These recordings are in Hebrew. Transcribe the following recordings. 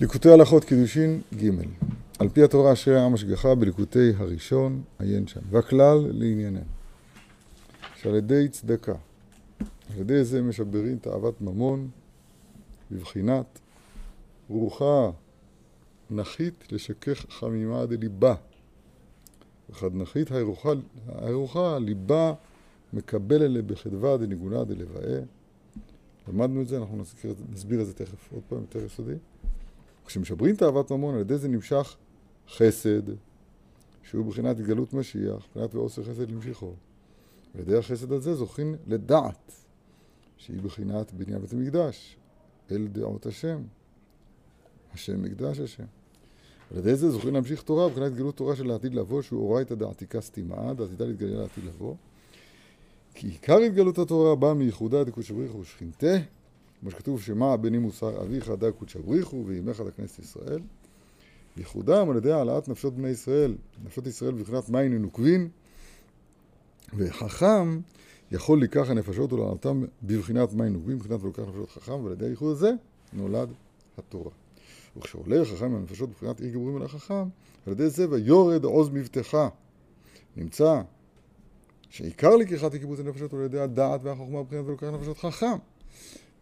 ליקוטי הלכות קידושין ג' על פי התורה אשר העם השגחה בליקוטי הראשון עיין שם. והכלל לענייננו שעל ידי צדקה. על ידי זה משברים תאוות ממון בבחינת רוחה נחית לשכך חמימה דליבה. וחד נחית הירוחה, ליבה מקבל אלה בחדווה דניגונה דלבאה. למדנו את זה, אנחנו נסביר את זה תכף עוד פעם יותר יסודי כשמשברים תאוות ממון, על ידי זה נמשך חסד, שהוא בחינת התגלות משיח, בחינת ועושר חסד למשיכו. על ידי החסד הזה זוכים לדעת, שהיא בחינת בניין בית המקדש, אל דעות השם, השם מקדש השם. על ידי זה זוכים להמשיך תורה, בחינת התגלות תורה של העתיד לבוא, שהוא אורייתא דעתיקה סתימה, דעתידה להתגלה לעתיד לבוא. כי עיקר התגלות התורה באה מייחודה דקודש בריך ושכינתה כמו שכתוב, שמע בני מוסר אביך דא קודשא בריחו ואימך דא כנסת ישראל. ייחודם על ידי העלאת נפשות בני ישראל, נפשות ישראל בבחינת מים נוקבין, וחכם יכול לקח הנפשות ולעלותם בבחינת מים נוקבין, בבחינת ולוקח נפשות חכם, ועל ידי הייחוד הזה נולד התורה. וכשעולה חכם עם הנפשות בבחינת אי גבורים אל החכם, על ידי זה ויורד עוז מבטחה. נמצא שעיקר לקיחת הקיבוץ הנפשות הוא על ידי הדעת והחוכמה בבחינת ולוקח נפשות חכם.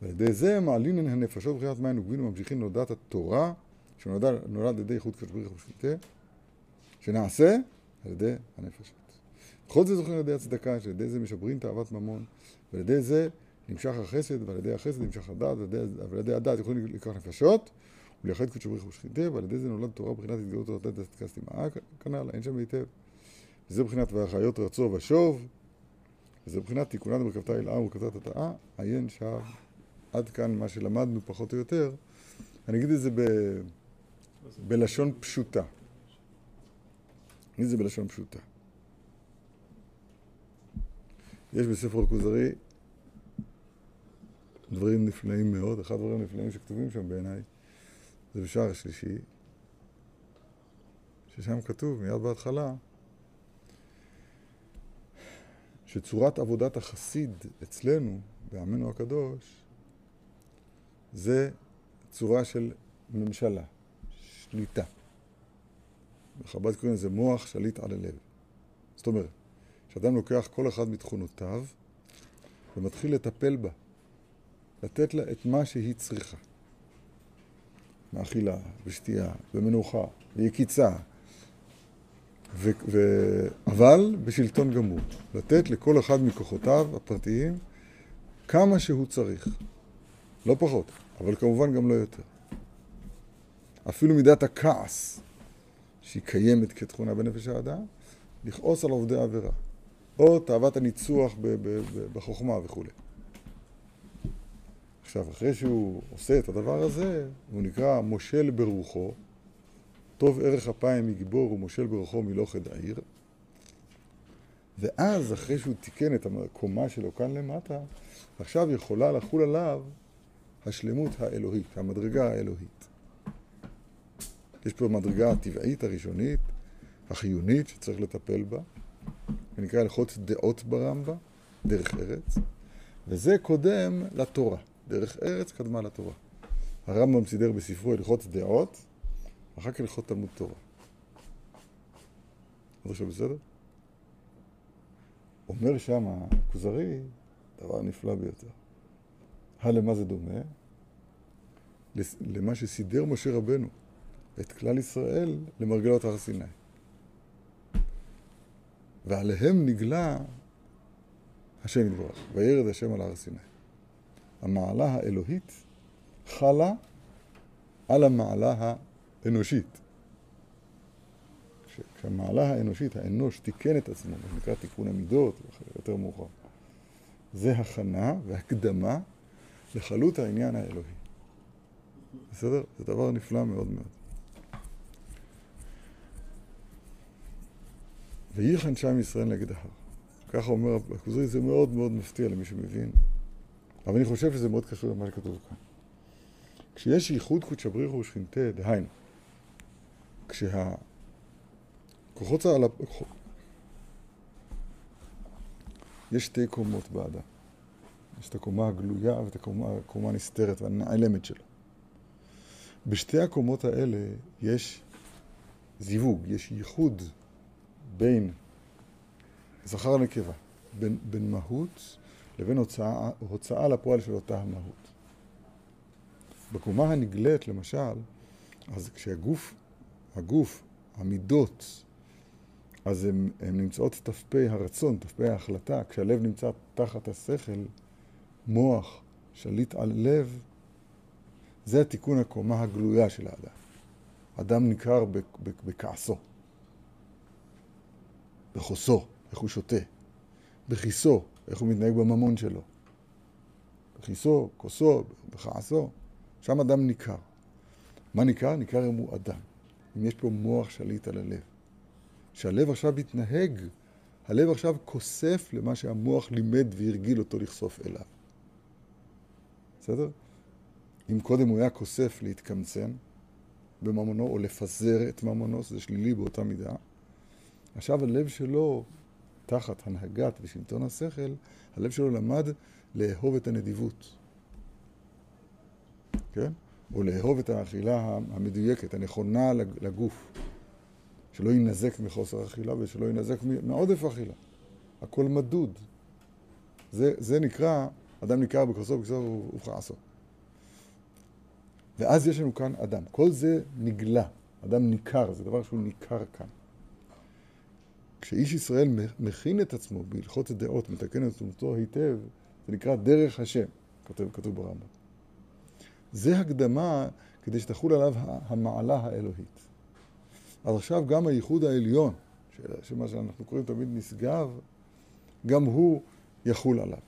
ועל ידי זה מעלים מן הנפשות בחינת מים נוגבין וממשיכים להודעת התורה שנולד על ידי איחוד קדוש ברוך הוא ושליטה שנעשה על ידי הנפשות. בכל זה זוכרים על ידי הצדקה שעל ידי זה משברים תאוות ממון ועל ידי זה נמשך החסד ועל ידי החסד נמשך הדעת ועל ידי הדעת יכולים לקרוא נפשות ולייחד קדוש ברוך הוא ושליטה ועל ידי זה נולד תורה בחינת התגלות תורת הצדקה סתימה כנ"ל אין שם היטב וזה בחינת והחיות רצו ושוב וזה בחינת תיקונה דמרכבתה אל עם ומרכבתה תתאה עיין שב עד כאן מה שלמדנו פחות או יותר, אני אגיד את זה ב... בלשון פשוטה. אני זה בלשון פשוטה. יש בספר הכוזרי דברים נפלאים מאוד, אחד הדברים הנפלאים שכתובים שם בעיניי זה בשער השלישי, ששם כתוב מיד בהתחלה שצורת עבודת החסיד אצלנו, בעמנו הקדוש, זה צורה של ממשלה, שליטה. בחב"ד קוראים לזה מוח שליט על הלב. זאת אומרת, כשאדם לוקח כל אחד מתכונותיו ומתחיל לטפל בה, לתת לה את מה שהיא צריכה. מאכילה, ושתייה, ומנוחה, ויקיצה, ו- ו- אבל בשלטון גמור. לתת לכל אחד מכוחותיו הפרטיים כמה שהוא צריך. לא פחות. אבל כמובן גם לא יותר. אפילו מידת הכעס, שהיא קיימת כתכונה בנפש האדם, לכעוס על עובדי העבירה. או תאוות הניצוח בחוכמה וכו'. עכשיו, אחרי שהוא עושה את הדבר הזה, הוא נקרא מושל ברוחו, טוב ערך אפיים מגיבור ומושל ברוחו מלוכד העיר. ואז, אחרי שהוא תיקן את הקומה שלו כאן למטה, עכשיו יכולה לחול עליו השלמות האלוהית, המדרגה האלוהית. יש פה מדרגה הטבעית הראשונית, החיונית, שצריך לטפל בה, ונקרא הלכות דעות ברמב"א, דרך ארץ, וזה קודם לתורה. דרך ארץ קדמה לתורה. הרמב"ם סידר בספרו הלכות דעות, אחר כך הלכות תלמוד תורה. עד עכשיו בסדר? אומר שם הכוזרי דבר נפלא ביותר. למה זה דומה? למה שסידר משה רבנו את כלל ישראל למרגלות הר סיני. ועליהם נגלה השם יתברך, וירד השם על הר סיני. המעלה האלוהית חלה על המעלה האנושית. כשהמעלה האנושית, האנוש, תיקן את עצמו, זה נקרא תיקון המידות, יותר מאוחר. זה הכנה והקדמה לחלות העניין האלוהי. בסדר? זה דבר נפלא מאוד מאוד. וייחן שם ישראל נגד ההר. ככה אומר הכוזרי, זה מאוד מאוד מפתיע למי שמבין. אבל אני חושב שזה מאוד קשור למה שכתוב כאן. כשיש ייחוד קודשא בריחו ושכינתה, דהיינו, כשה... כוחות צה"ל... יש שתי קומות באדם. יש את הקומה הגלויה ואת הקומה, הקומה הנסתרת והנעלמת שלו. בשתי הקומות האלה יש זיווג, יש ייחוד בין זכר לנקבה, בין, בין מהות לבין הוצאה, הוצאה לפועל של אותה המהות. בקומה הנגלית, למשל, אז כשהגוף, הגוף, המידות, אז הן נמצאות ת"פ הרצון, ת"פ ההחלטה. כשהלב נמצא תחת השכל, מוח שליט על לב, זה התיקון הקומה הגלויה של האדם. אדם ניכר בכעסו, בחוסו, איך הוא שותה, בכיסו, איך הוא מתנהג בממון שלו, בכיסו, כוסו, בכעסו, שם אדם ניכר. מה ניכר? ניכר אם הוא אדם, אם יש פה מוח שליט על הלב. שהלב עכשיו מתנהג, הלב עכשיו כוסף למה שהמוח לימד והרגיל אותו לחשוף אליו. בסדר? אם קודם הוא היה כוסף להתקמצן בממונו או לפזר את ממונו, שזה שלילי באותה מידה, עכשיו הלב שלו, תחת הנהגת ושלטון השכל, הלב שלו למד לאהוב את הנדיבות. כן? או לאהוב את האכילה המדויקת, הנכונה לגוף. שלא יינזק מחוסר אכילה ושלא יינזק מעודף אכילה. הכל מדוד. זה, זה נקרא, אדם ניכר בכוסו ובכסו ובכעסו. ואז יש לנו כאן אדם. כל זה נגלה. אדם ניכר, זה דבר שהוא ניכר כאן. כשאיש ישראל מכין את עצמו בהלכות דעות, מתקן את עצמותו היטב, זה נקרא דרך השם, כתוב, כתוב ברמב"ם. זה הקדמה כדי שתחול עליו המעלה האלוהית. אז עכשיו גם הייחוד העליון, שמה שאנחנו קוראים תמיד נשגב, גם הוא יחול עליו.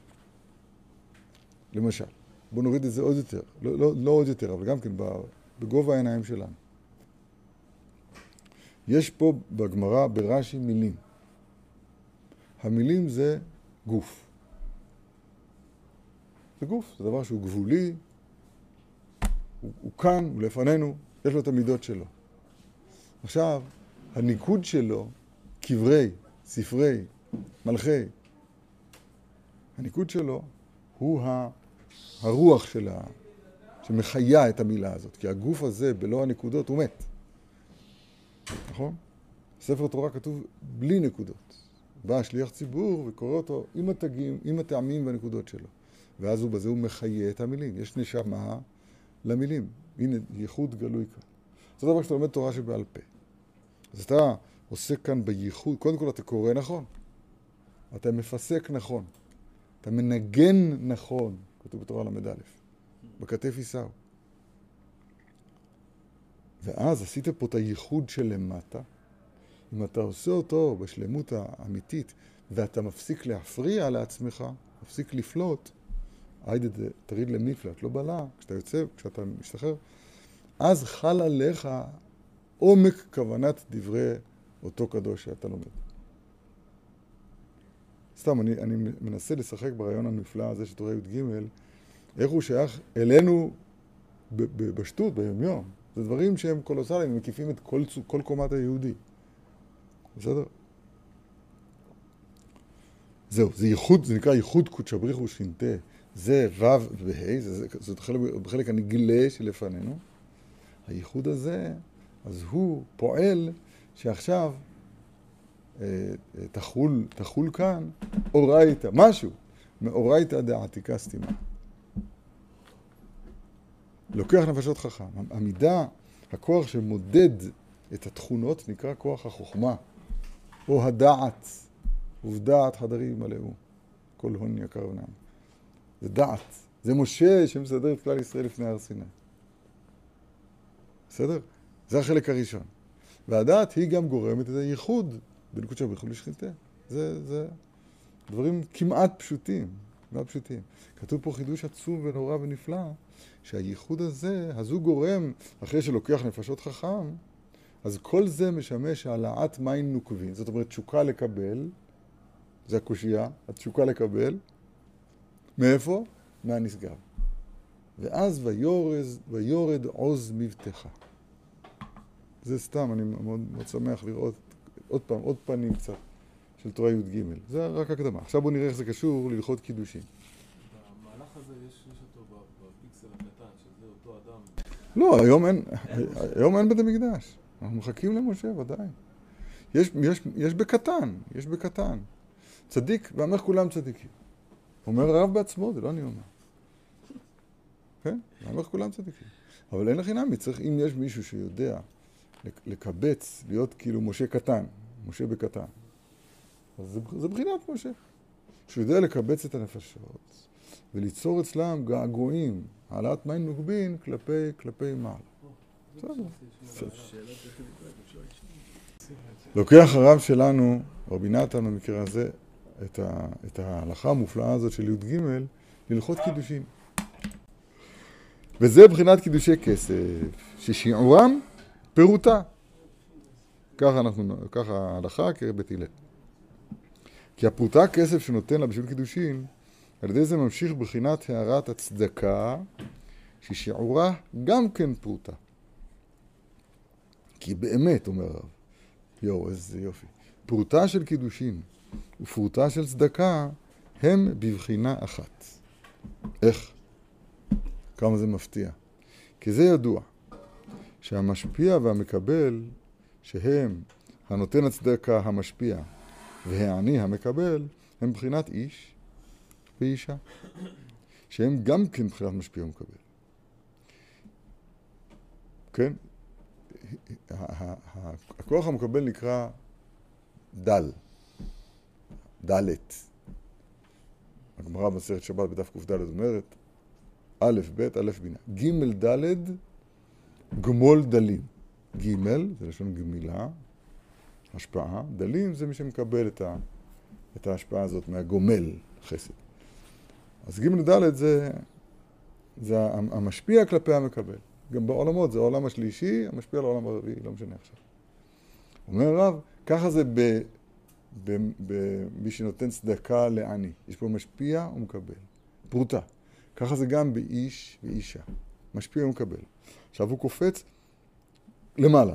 למשל, בואו נוריד את זה עוד יותר, לא, לא, לא עוד יותר, אבל גם כן בגובה העיניים שלנו. יש פה בגמרא, ברש"י, מילים. המילים זה גוף. זה גוף, זה דבר שהוא גבולי, הוא, הוא כאן, הוא לפנינו, יש לו את המידות שלו. עכשיו, הניקוד שלו, קברי, ספרי, מלכי, הניקוד שלו הוא הרוח שלה, שמחיה את המילה הזאת, כי הגוף הזה, בלא הנקודות, הוא מת. נכון? ספר תורה כתוב בלי נקודות. בא שליח ציבור וקורא אותו עם התגים, עם הטעמים והנקודות שלו. ואז הוא בזה הוא מחיה את המילים. יש נשמה למילים. הנה, ייחוד גלוי כאן. זה דבר שאתה לומד תורה שבעל פה. אז אתה עוסק כאן בייחוד, קודם כל אתה קורא נכון, אתה מפסק נכון, אתה מנגן נכון, כתוב בתורה ל"א, בכתף יישאו. ואז עשית פה את הייחוד שלמטה. אם אתה עושה אותו בשלמות האמיתית ואתה מפסיק להפריע לעצמך, מפסיק לפלוט, היידה תריד למפלט, לא בלה, כשאתה יוצא, כשאתה משתחרר, אז חל עליך עומק כוונת דברי אותו קדוש שאתה לומד. סתם, אני, אני מנסה לשחק ברעיון הנפלא הזה של תורה י"ג, איך הוא שייך אלינו בשטות, ביומיום. זה דברים שהם קולוסליים, הם מקיפים את כל, כל קומת היהודי. בסדר? זהו, זה ייחוד, זה נקרא ייחוד קודשא בריך ושכינתה. זה ו' וה', זה חלק, בחלק הנגלה שלפנינו. הייחוד הזה אז הוא פועל שעכשיו תחול, תחול כאן אורייתא, משהו, מאורייתא דעתיקה סתימה. לוקח נפשות חכם. המידה, הכוח שמודד את התכונות נקרא כוח החוכמה, או הדעת, ובדעת חדרים ימלאו, כל הון יקר ונעם. זה דעת, זה משה שמסדר את כלל ישראל לפני הר סיני. בסדר? זה החלק הראשון. והדעת היא גם גורמת את הייחוד בנקוד של בריחוד לשכינתה. זה, זה דברים כמעט פשוטים, כמעט פשוטים. כתוב פה חידוש עצום ונורא ונפלא, שהייחוד הזה, אז הוא גורם, אחרי שלוקח נפשות חכם, אז כל זה משמש העלאת מים נוקבים. זאת אומרת, תשוקה לקבל, זה הקושייה, התשוקה לקבל. מאיפה? מהנשגב. ואז ויורז, ויורד עוז מבטחה. זה סתם, אני מאוד, מאוד שמח לראות עוד פעם, עוד פנים קצת של תורה י"ג. זה רק הקדמה. עכשיו בואו נראה איך זה קשור להלכות קידושין. במהלך הזה יש, אותו בפיקסל הקטן, שזה אותו אדם. לא, היום אין, היום אין בית המקדש. אנחנו מחכים למשה, ודאי. יש, יש, יש בקטן, יש בקטן. צדיק, ואמר כולם צדיקים. אומר הרב בעצמו, זה לא אני אומר. כן? ואמר כולם צדיקים. אבל אין נמי, צריך, אם יש מישהו שיודע לקבץ, להיות כאילו משה קטן, משה בקטן, אז זה, זה בחינת משה. שהוא יודע לקבץ את הנפשות וליצור אצלם געגועים, העלאת מים נוגבין כלפי, כלפי מעלה. לוקח הרב שלנו, רבי נתן במקרה הזה, את, ה, את ההלכה המופלאה הזאת של י"ג ללכות קידושין. וזה מבחינת קידושי כסף, ששיעורם פירוטה. ככה אנחנו, ככה ההלכה כבית הלל. כי הפרוטה כסף שנותן לה בשביל קידושין, על ידי זה ממשיך בחינת הערת הצדקה, ששיעורה גם כן פרוטה. כי באמת, אומר הרב, יואו, איזה יופי. פרוטה של קידושין ופרוטה של צדקה הם בבחינה אחת. איך? כמה זה מפתיע. כי זה ידוע, שהמשפיע והמקבל, שהם הנותן הצדקה המשפיע והעני המקבל, הם מבחינת איש ואישה, שהם גם כן מבחינת משפיע ומקבל. כן? הכוח המקבל נקרא דל, דלת. הגמרא במסכת שבת בדף קד אומרת, א', ב', א', בינה. ג', ד', גמול דלים. ג', זה לשון גמילה, השפעה. דלים זה מי שמקבל את, ה, את ההשפעה הזאת מהגומל חסד. אז ג' ד' זה, זה המשפיע כלפי המקבל. גם בעולמות, זה העולם השלישי, המשפיע על העולם הרביעי, לא משנה עכשיו. אומר הרב, ככה זה במי שנותן צדקה לעני. יש פה משפיע ומקבל. פרוטה. ככה זה גם באיש ואישה. משפיע ומקבל. עכשיו הוא קופץ למעלה.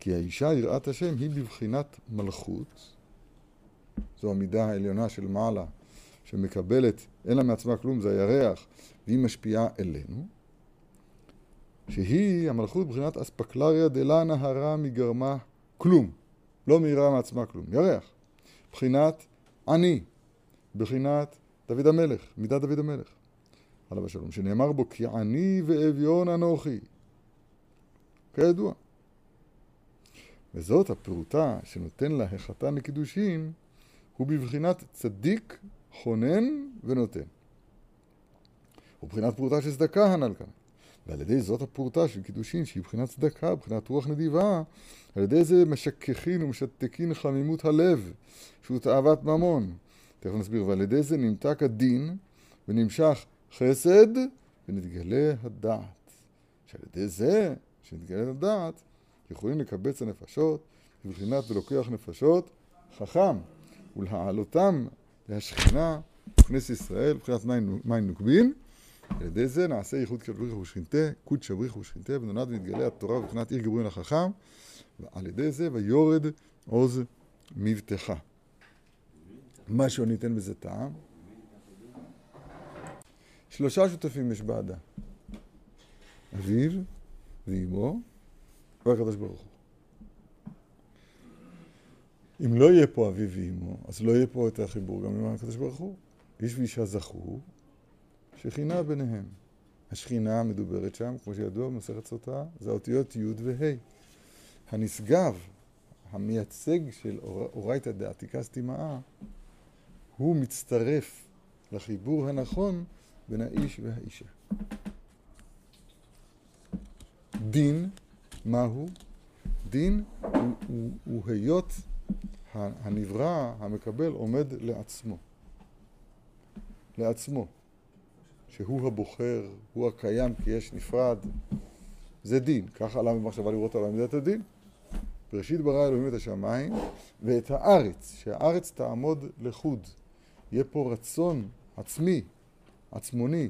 כי האישה, יראת השם, היא בבחינת מלכות. זו המידה העליונה של מעלה, שמקבלת, אין לה מעצמה כלום, זה הירח, והיא משפיעה אלינו. שהיא המלכות בבחינת אספקלריה דלה נהרה מגרמה כלום. לא מאירה מעצמה כלום. ירח. בחינת אני. בחינת דוד המלך, מידת דוד המלך. עליו השלום, שנאמר בו כי עני ואביון אנוכי. כידוע. וזאת הפירוטה שנותן לה החתן לקידושין, הוא בבחינת צדיק, חונן ונותן. ובחינת פירוטה של צדקה הנ"ל כאן. ועל ידי זאת הפורטה של קידושין, שהיא מבחינת צדקה, מבחינת רוח נדיבה, על ידי זה משככין ומשתקין חמימות הלב, שהוא תאוות ממון. תכף נסביר, ועל ידי זה נמתק הדין ונמשך חסד ונתגלה הדעת. שעל ידי זה, שנתגלה הדעת, יכולים לקבץ הנפשות, מבחינת ולוקח נפשות חכם, ולהעלותם להשכינה, כנסת ישראל, מבחינת מים נוקבין. על ידי זה נעשה ייחוד שבריך ושכינתה, קוד בריך ושכינתה, ונולד ונתגלה התורה מבחינת עיר גבורים לחכם, ועל ידי זה ויורד עוז מבטחה. משהו אני אתן בזה טעם. שלושה שותפים יש בעדה. אביו ואימו והקדוש ברוך הוא. אם לא יהיה פה אביו ואימו, אז לא יהיה פה את החיבור גם עם הקדוש ברוך הוא. איש ואישה זכו, שכינה ביניהם. השכינה המדוברת שם, כמו שידוע במסכת סוטה, זה האותיות י' וה'. הנשגב, המייצג של אורייתא דעתיקה סטימאה, הוא מצטרף לחיבור הנכון בין האיש והאישה. דין, מהו? דין הוא, הוא, הוא היות הנברא, המקבל, עומד לעצמו. לעצמו. שהוא הבוחר, הוא הקיים כי יש נפרד, זה דין. ככה עלה במחשבה לראות על עמידת הדין. בראשית ברא אלוהים את השמיים ואת הארץ, שהארץ תעמוד לחוד. יהיה פה רצון עצמי, עצמוני,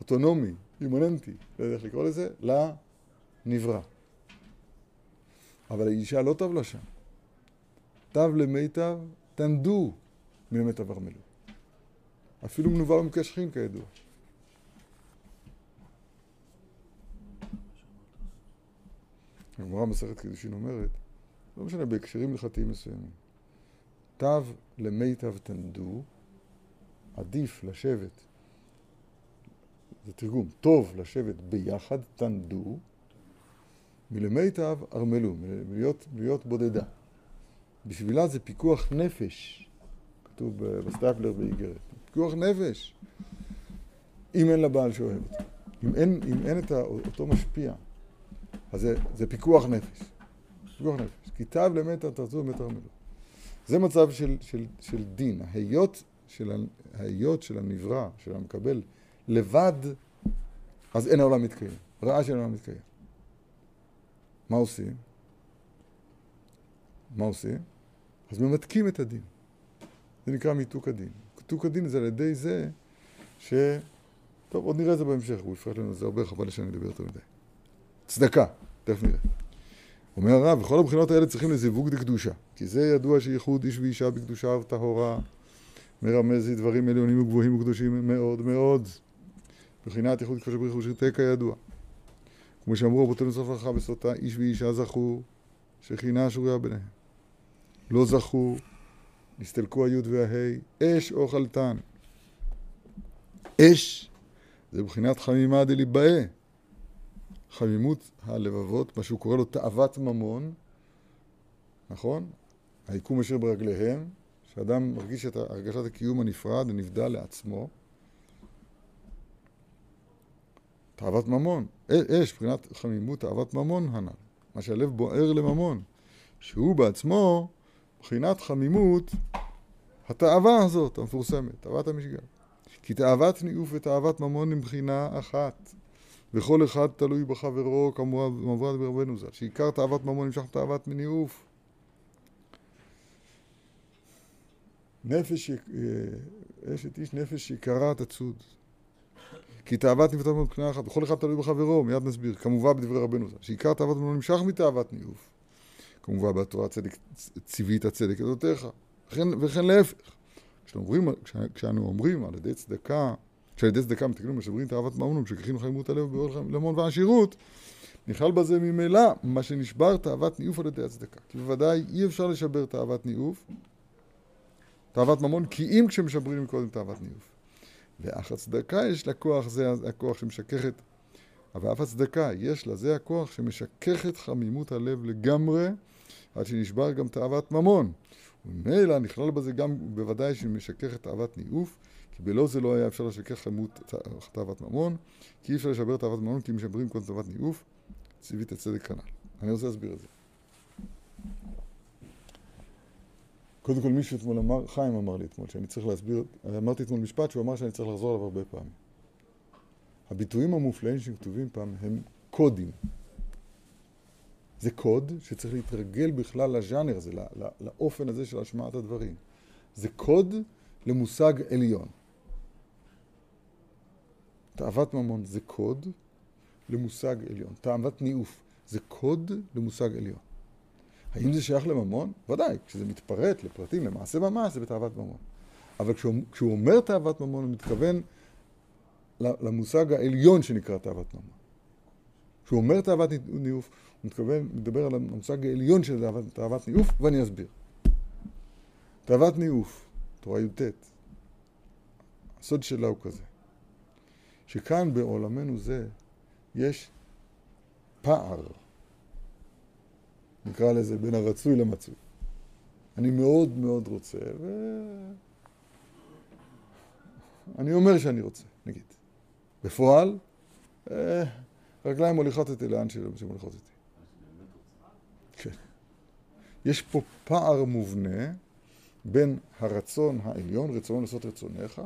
אוטונומי, אימוננטי, לא יודע איך לקרוא לזה, לנברא. אבל האישה לא טב לה שם. תב למיטב, תנדו מלמיטב ארמלו. אפילו מנוול ומקשחים כידוע. הגמרא מסכת קידושין אומרת, לא משנה, בהקשרים הלכתיים מסוימים. טב למיתב טן דו, עדיף לשבת, זה תרגום, טוב לשבת ביחד, טן דו, מלמיתב ארמלו, מלהיות, מלהיות בודדה. בשבילה זה פיקוח נפש, כתוב בסטייפלר באיגרת. פיקוח נפש, אם אין לה בעל שאוהב אותה. אם אין, אם אין את אותו משפיע, אז זה, זה פיקוח נפש. פיקוח נפש. כתב למטר תרצו ומטר מלוא. זה מצב של, של, של דין. ההיות של, ההיות של הנברא, של המקבל, לבד, אז אין העולם מתקיים. רעה של העולם מתקיים. מה עושים? מה עושים? אז ממתקים את הדין. זה נקרא מיתוק הדין. מיתוק הדין זה על ידי זה ש... טוב, עוד נראה את זה בהמשך, הוא יפרט לנו את זה הרבה, חבל שאני אדבר יותר מדי. צדקה, תכף נראה. אומר הרב, בכל הבחינות האלה צריכים לזיווג דקדושה, כי זה ידוע שייחוד איש ואישה בקדושה וטהורה מרמז לי דברים עליונים וגבוהים וקדושים מאוד מאוד. בחינת ייחוד קדוש בריך ושרתי כידוע. כמו שאמרו רבותינו סוף הלכה בסוטה, איש ואישה זכו שכינה שוריה ביניהם. לא זכו, נסתלקו היוד וההי, אש אוכלתן. אש זה בחינת חמימה דליבאה. חמימות הלבבות, מה שהוא קורא לו תאוות ממון, נכון? היקום אשר ברגליהם, שאדם מרגיש את הרגשת הקיום הנפרד, הנבדל לעצמו. תאוות ממון, אש, מבחינת חמימות תאוות ממון הנ"ל, מה שהלב בוער לממון, שהוא בעצמו מבחינת חמימות התאווה הזאת המפורסמת, תאוות המשגל. כי תאוות ניאוף ותאוות ממון הם בחינה אחת, וכל אחד תלוי בחברו כמובן ברבנו ז"ל, שעיקר תאוות ממון נמשך תאוות מניאוף. נפש, אשת איש נפש יקרה תצוד. כי תאוות נפתח מבחינה אחת, וכל אחד תלוי בחברו, מיד נסביר, כמובן בדברי רבנו ז"ל, שעיקר תאוות ממון נמשך מתאוות ניאוף. כמובן בתורה צדק, ציווית הצדק עדותיך, וכן, וכן להפך. כשאומרים, כשאנו אומרים על ידי צדקה, כשעל ידי צדקה מתקנים ומשברים תאוות ממון ומשכחים חיימות הלב ובאור למון ועשירות, נכלל בזה ממילא מה שנשבר תאוות ניאוף על ידי הצדקה. כי בוודאי אי אפשר לשבר תאוות ניאוף, תאוות ממון, כי אם כשמשברים קודם תאוות ניאוף. ואך הצדקה יש לה כוח, זה הכוח שמשככת, אבל אף הצדקה יש לה, זה הכוח שמשככת חמימות הלב לגמרי, עד שנשבר גם תאוות ממון. וממילא נכלל בזה גם בוודאי שמשכך את תאוות ניאוף, כי בלא זה לא היה אפשר לשכך חמות תאוות ממון, כי אי אפשר לשבר תאוות ממון כי משברים כל תאוות ניאוף, ציווית הצדק כנ"ל. אני רוצה להסביר את זה. קודם כל מישהו אתמול אמר, חיים אמר לי אתמול, שאני צריך להסביר, אמרתי אתמול משפט שהוא אמר שאני צריך לחזור עליו הרבה פעמים. הביטויים המופלאים שכתובים פעם הם קודים. זה קוד שצריך להתרגל בכלל לז'אנר הזה, לא, לאופן הזה של השמעת הדברים. זה קוד למושג עליון. תאוות ממון זה קוד למושג עליון. תאוות ניאוף זה קוד למושג עליון. האם זה שייך לממון? ודאי, כשזה מתפרט לפרטים, למעשה ממש, זה בתאוות ממון. אבל כשהוא, כשהוא אומר תאוות ממון, הוא מתכוון למושג העליון שנקרא תאוות ממון. כשהוא אומר תאוות ניאוף, הוא מתכוון, מדבר על המושג העליון של תאוות, תאוות ניאוף, ואני אסביר. תאוות ניאוף, תורה י"ט, הסוד שלה הוא כזה, שכאן בעולמנו זה יש פער, נקרא לזה, בין הרצוי למצוי. אני מאוד מאוד רוצה, ו... אני אומר שאני רוצה, נגיד. בפועל, אה, רגליים מוליכות אותי לאן שמוליכות אותי. כן. יש פה פער מובנה בין הרצון העליון, רצון לעשות רצונך,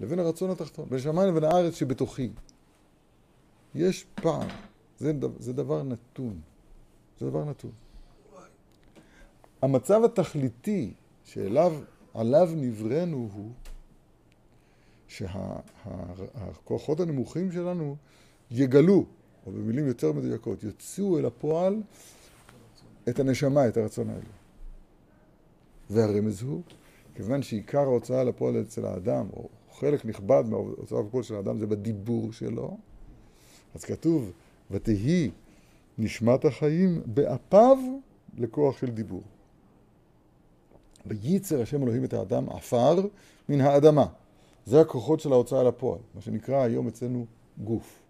לבין הרצון התחתון, בין שמיים לבין הארץ שבתוכי. יש פער, זה, זה דבר נתון. זה דבר נתון. המצב התכליתי שאליו, עליו נבראנו הוא שהכוחות הנמוכים שלנו יגלו, או במילים יותר מדויקות, יוציאו אל הפועל את הנשמה, את הרצון האלה. והרמז הוא, כיוון שעיקר ההוצאה לפועל אצל האדם, או חלק נכבד מההוצאה לפועל של האדם זה בדיבור שלו, אז כתוב, ותהי נשמת החיים באפיו לכוח של דיבור. וייצר השם אלוהים את האדם עפר מן האדמה. זה הכוחות של ההוצאה לפועל, מה שנקרא היום אצלנו גוף.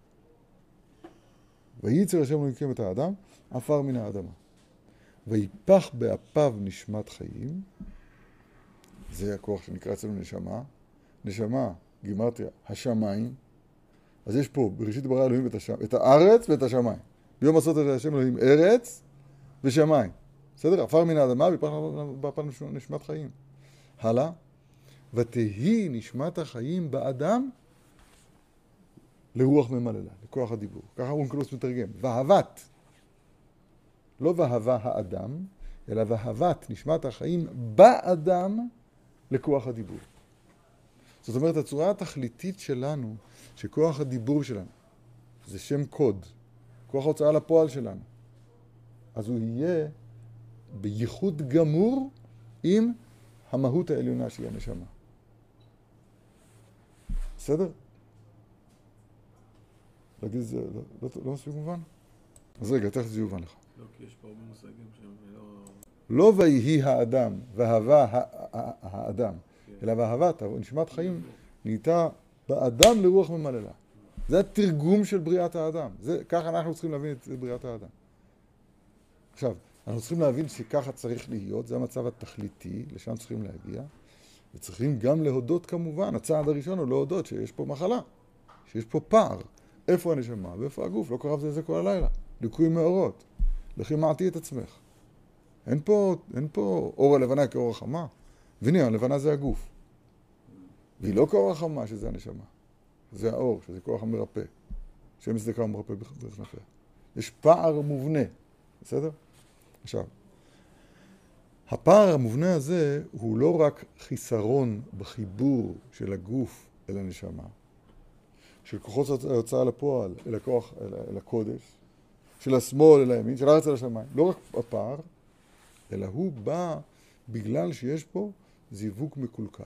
וייצר השם אלוהים את האדם עפר מן האדמה. ויפח באפיו נשמת חיים, זה הכוח שנקרא אצלנו נשמה. נשמה, גימטריה, השמיים. אז יש פה, בראשית ברא אלוהים את, השם, את הארץ ואת השמיים. ביום עשות את השם אלוהים ארץ ושמיים. בסדר? עפר מן האדמה באפיו נשמת חיים. הלאה. ותהי נשמת החיים באדם לרוח ממללה, לכוח הדיבור. ככה אונקלוס מתרגם. ואהבת. לא ואהבה האדם, אלא ואהבת נשמת החיים באדם לכוח הדיבור. זאת אומרת, הצורה התכליתית שלנו, שכוח הדיבור שלנו, זה שם קוד, כוח ההוצאה לפועל שלנו, אז הוא יהיה בייחוד גמור עם המהות העליונה של הנשמה. בסדר? להגיד את זה, לא, לא, לא מספיק מובן? אז רגע, תכף זה יובן לך. לא, כי יש פה הרבה מושגים שהם לא... לא ויהי האדם, ואהבה האדם, אלא ואהבת, נשמת חיים, נהייתה באדם לרוח ממללה. זה התרגום של בריאת האדם. זה, ככה אנחנו צריכים להבין את בריאת האדם. עכשיו, אנחנו צריכים להבין שככה צריך להיות, זה המצב התכליתי, לשם צריכים להגיע, וצריכים גם להודות כמובן, הצעד הראשון הוא להודות שיש פה מחלה, שיש פה פער. איפה הנשמה ואיפה הגוף? לא קרב זה זה כל הלילה. ליקוי מאורות. לכי מעטי את עצמך. אין פה, אין פה אור הלבנה כאור החמה. והנה, הלבנה זה הגוף. והיא לא כאור החמה שזה הנשמה. זה האור, שזה כוח המרפא. שם צדקה ומרפא בכנפיה. יש פער מובנה, בסדר? עכשיו, הפער המובנה הזה הוא לא רק חיסרון בחיבור של הגוף אל הנשמה, של כוחות ההוצאה לפועל אל הכוח, אל, אל הקודש, של השמאל אל הימין, של הארץ אל השמיים. לא רק הפער, אלא הוא בא בגלל שיש פה זיווג מקולקל.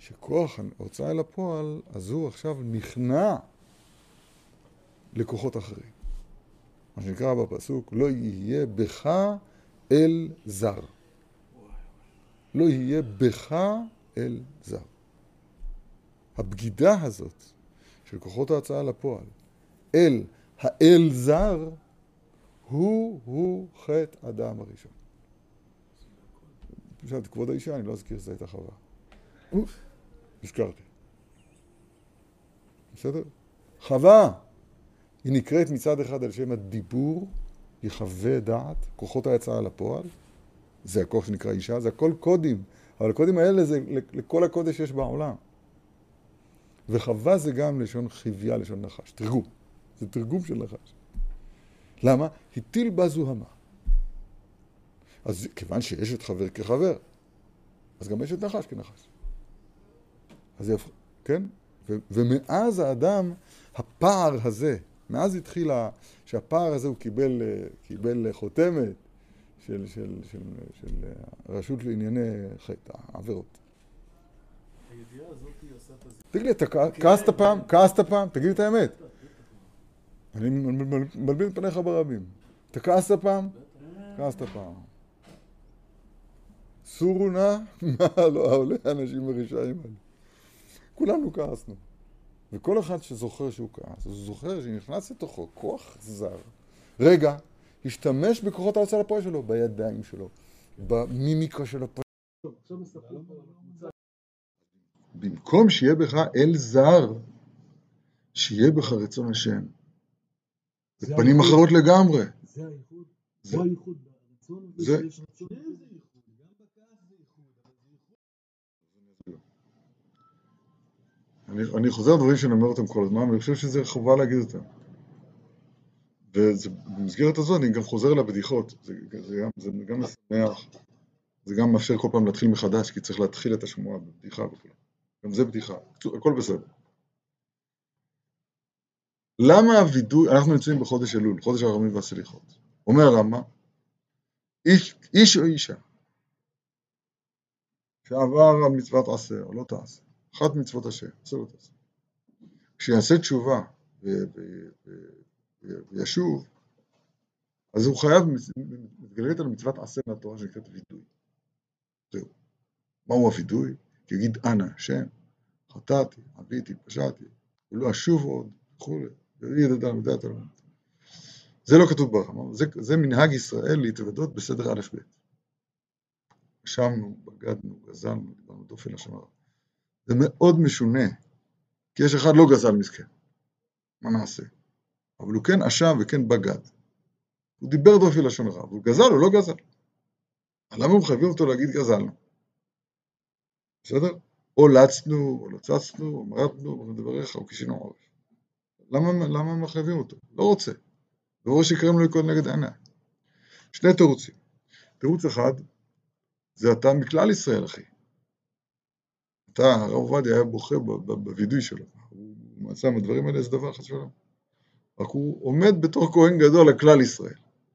שכוח ההוצאה אל הפועל, אז הוא עכשיו נכנע לכוחות אחרים. מה שנקרא בפסוק, לא יהיה בך אל זר. לא יהיה בך אל זר. הבגידה הזאת של כוחות ההוצאה לפועל אל האל זר הוא-הוא חטא אדם הראשון. שאלתי, כבוד האישה, אני לא אזכיר שזו הייתה חווה. הזכרתי. בסדר? חווה, היא נקראת מצד אחד על שם הדיבור, יחווה דעת, כוחות היצאה לפועל, זה הכוח שנקרא אישה, זה הכל קודים, אבל הקודים האלה זה לכל הקודש שיש בעולם. וחווה זה גם לשון חיוויה, לשון נחש, תרגום. זה תרגום של נחש. למה? הטיל בה זוהמה. אז כיוון שיש את חבר כחבר, אז גם יש את נחש כנחש. אז יפ... כן? ו- ומאז האדם, הפער הזה, מאז התחיל שהפער הזה הוא קיבל, קיבל חותמת של, של, של, של, של הרשות לענייני חטא, העבירות. הידיעה הזאת עושה את הזיכרון. תגיד לי, אתה כעסת פעם? כעסת פעם? תגיד לי את האמת. אני מלבין את פניך ברבים. אתה כעסת פעם? כעסת פעם. סורו נא, מה לא העולה אנשים מרשעים האלה. כולנו כעסנו. וכל אחד שזוכר שהוא כעס, הוא זוכר שנכנס לתוכו כוח זר. רגע, השתמש בכוחות ההוצאה לפועל שלו, בידיים שלו, במימיקה של הפועל. במקום שיהיה בך אל זר, שיהיה בך רצון השם. בפנים אחרות לגמרי. זה הייחוד? זה הייחוד ברצון הזה זה- שיש רצון? אני, אני חוזר על דברים שאני אומר אותם כל הזמן, ואני חושב שזה חובה להגיד אותם. ובמסגרת הזאת אני גם חוזר לבדיחות, זה, זה, גם, זה גם משמח, זה גם מאפשר כל פעם להתחיל מחדש, כי צריך להתחיל את השמועה בבדיחה וכו'. גם זה בדיחה, הכל בסדר. למה הווידוי, אנחנו נמצאים בחודש אלול, חודש הרמים והסליחות. אומר הרמב"ם, איש, איש או אישה, שעבר על מצוות עשה או לא תעשה, אחת מצוות השם, עשה לא תעשה. כשיעשה תשובה וישוב, אז הוא חייב, מתגלגלת על מצוות עשה מהתורה שנקראת וידוי. זהו. מהו הווידוי? יגיד אנא השם, חטאתי, עביתי, פשעתי, ולא אשוב עוד, וכולי, ויגיד אדם ודעת עליו. זה לא כתוב ברמה, זה, זה מנהג ישראל להתוודות בסדר א' ב'. אשמנו, בגדנו, גזלנו, דיברנו דופן הרע. זה מאוד משונה, כי יש אחד לא גזל מסכן, מה נעשה? אבל הוא כן אשם וכן בגד. הוא דיבר דופי לשון הרע, והוא גזל או לא גזל. למה הם מחייבים אותו להגיד גזלנו? בסדר? או לצנו, או לצצנו, או מרדנו, או דבריך, או כשינו עורף. למה, למה מחייבים אותו? לא רוצה. ברור שיקרם לו יקוד נגד עיניים. שני תירוצים. תירוץ אחד, זה אתה מכלל ישראל, אחי. אתה, הרב עובדיה היה בוכה בווידוי שלו. הוא מצא מהדברים האלה איזה דבר חס ושלום. רק הוא עומד בתור כהן גדול לכלל ישראל.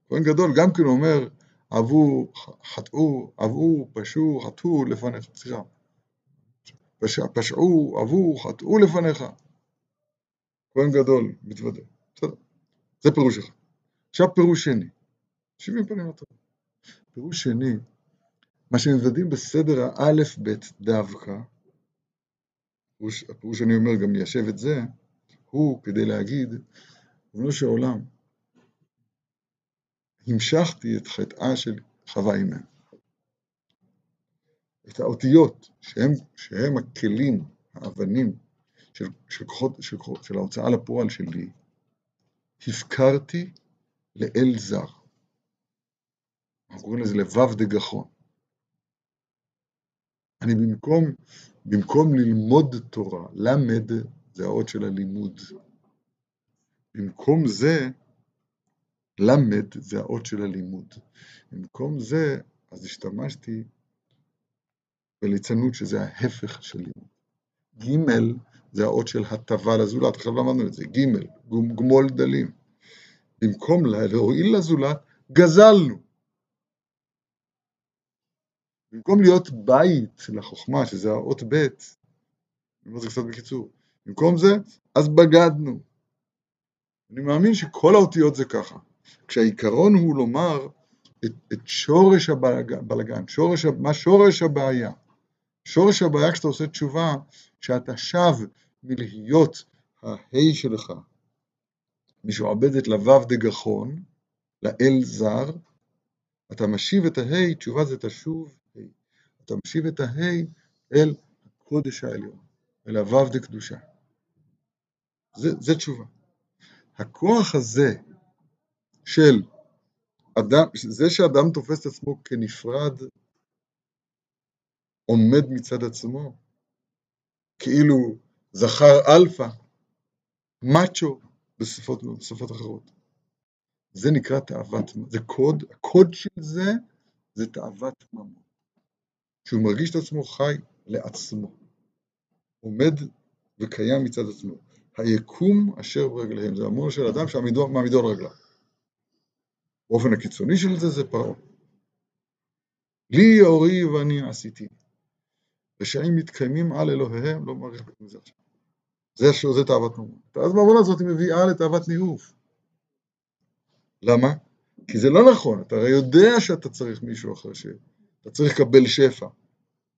כהן גדול גם כן אומר, עבו, חטאו, עבו, פשעו, חטאו לפניך. סליחה. פשע, פשעו, עבו, חטאו לפניך. כהן גדול, מתוודה. בסדר. זה פירוש אחד. עכשיו פירוש שני. שבעים פנים לטוב. פירוש שני, מה שמוודאים בסדר האלף בית דווקא, הפירוש, שאני אומר גם מיישב את זה, הוא כדי להגיד, ריבונו של עולם, המשכתי את חטאה של חווה אימנו. את האותיות שהם, שהם הכלים, האבנים של, של, כוחות, של, של ההוצאה לפועל שלי, הפקרתי לאל זר. אנחנו קוראים לזה לבב דגחון. אני במקום, במקום ללמוד תורה, למד זה האות של הלימוד. במקום זה, למד זה האות של הלימוד. במקום זה, אז השתמשתי בליצנות שזה ההפך של לימוד. ג' זה האות של הטבה לזולת, עכשיו למדנו את זה, ג', גמול דלים. במקום להועיל לזולת, גזלנו. במקום להיות בית לחוכמה, שזה האות ב', אני אומר זה קצת בקיצור, במקום זה, אז בגדנו. אני מאמין שכל האותיות זה ככה. כשהעיקרון הוא לומר את, את שורש הבלגן, שורש, מה שורש הבעיה. שורש הבעיה כשאתה עושה תשובה, שאתה שב מלהיות ההי שלך, משועבדת לוו דגחון, לאל זר, אתה משיב את הה"י, תשובה זה תשוב. אתה משיב את הה"י אל הקודש העליון, אל הוא"ו דקדושה. זה, זה תשובה. הכוח הזה של אדם, זה שאדם תופס את עצמו כנפרד, עומד מצד עצמו, כאילו זכר אלפא, מאצ'ו בשפות, בשפות אחרות. זה נקרא תאוות, זה קוד, הקוד של זה זה תאוות ממון. שהוא מרגיש את עצמו חי לעצמו, עומד וקיים מצד עצמו. היקום אשר ברגליהם, זה המון של אדם שמעמידו על רגליו. באופן הקיצוני של זה זה פרעה. לי אורי ואני עשיתי. רשעים מתקיימים על אלוהיהם, לא מעריך בזה עכשיו. זה, זה תאוות ממון. אז בעבודה הזאת היא מביאה לתאוות ניאוף. למה? כי זה לא נכון, אתה הרי יודע שאתה צריך מישהו אחר ש... אתה צריך לקבל שפע,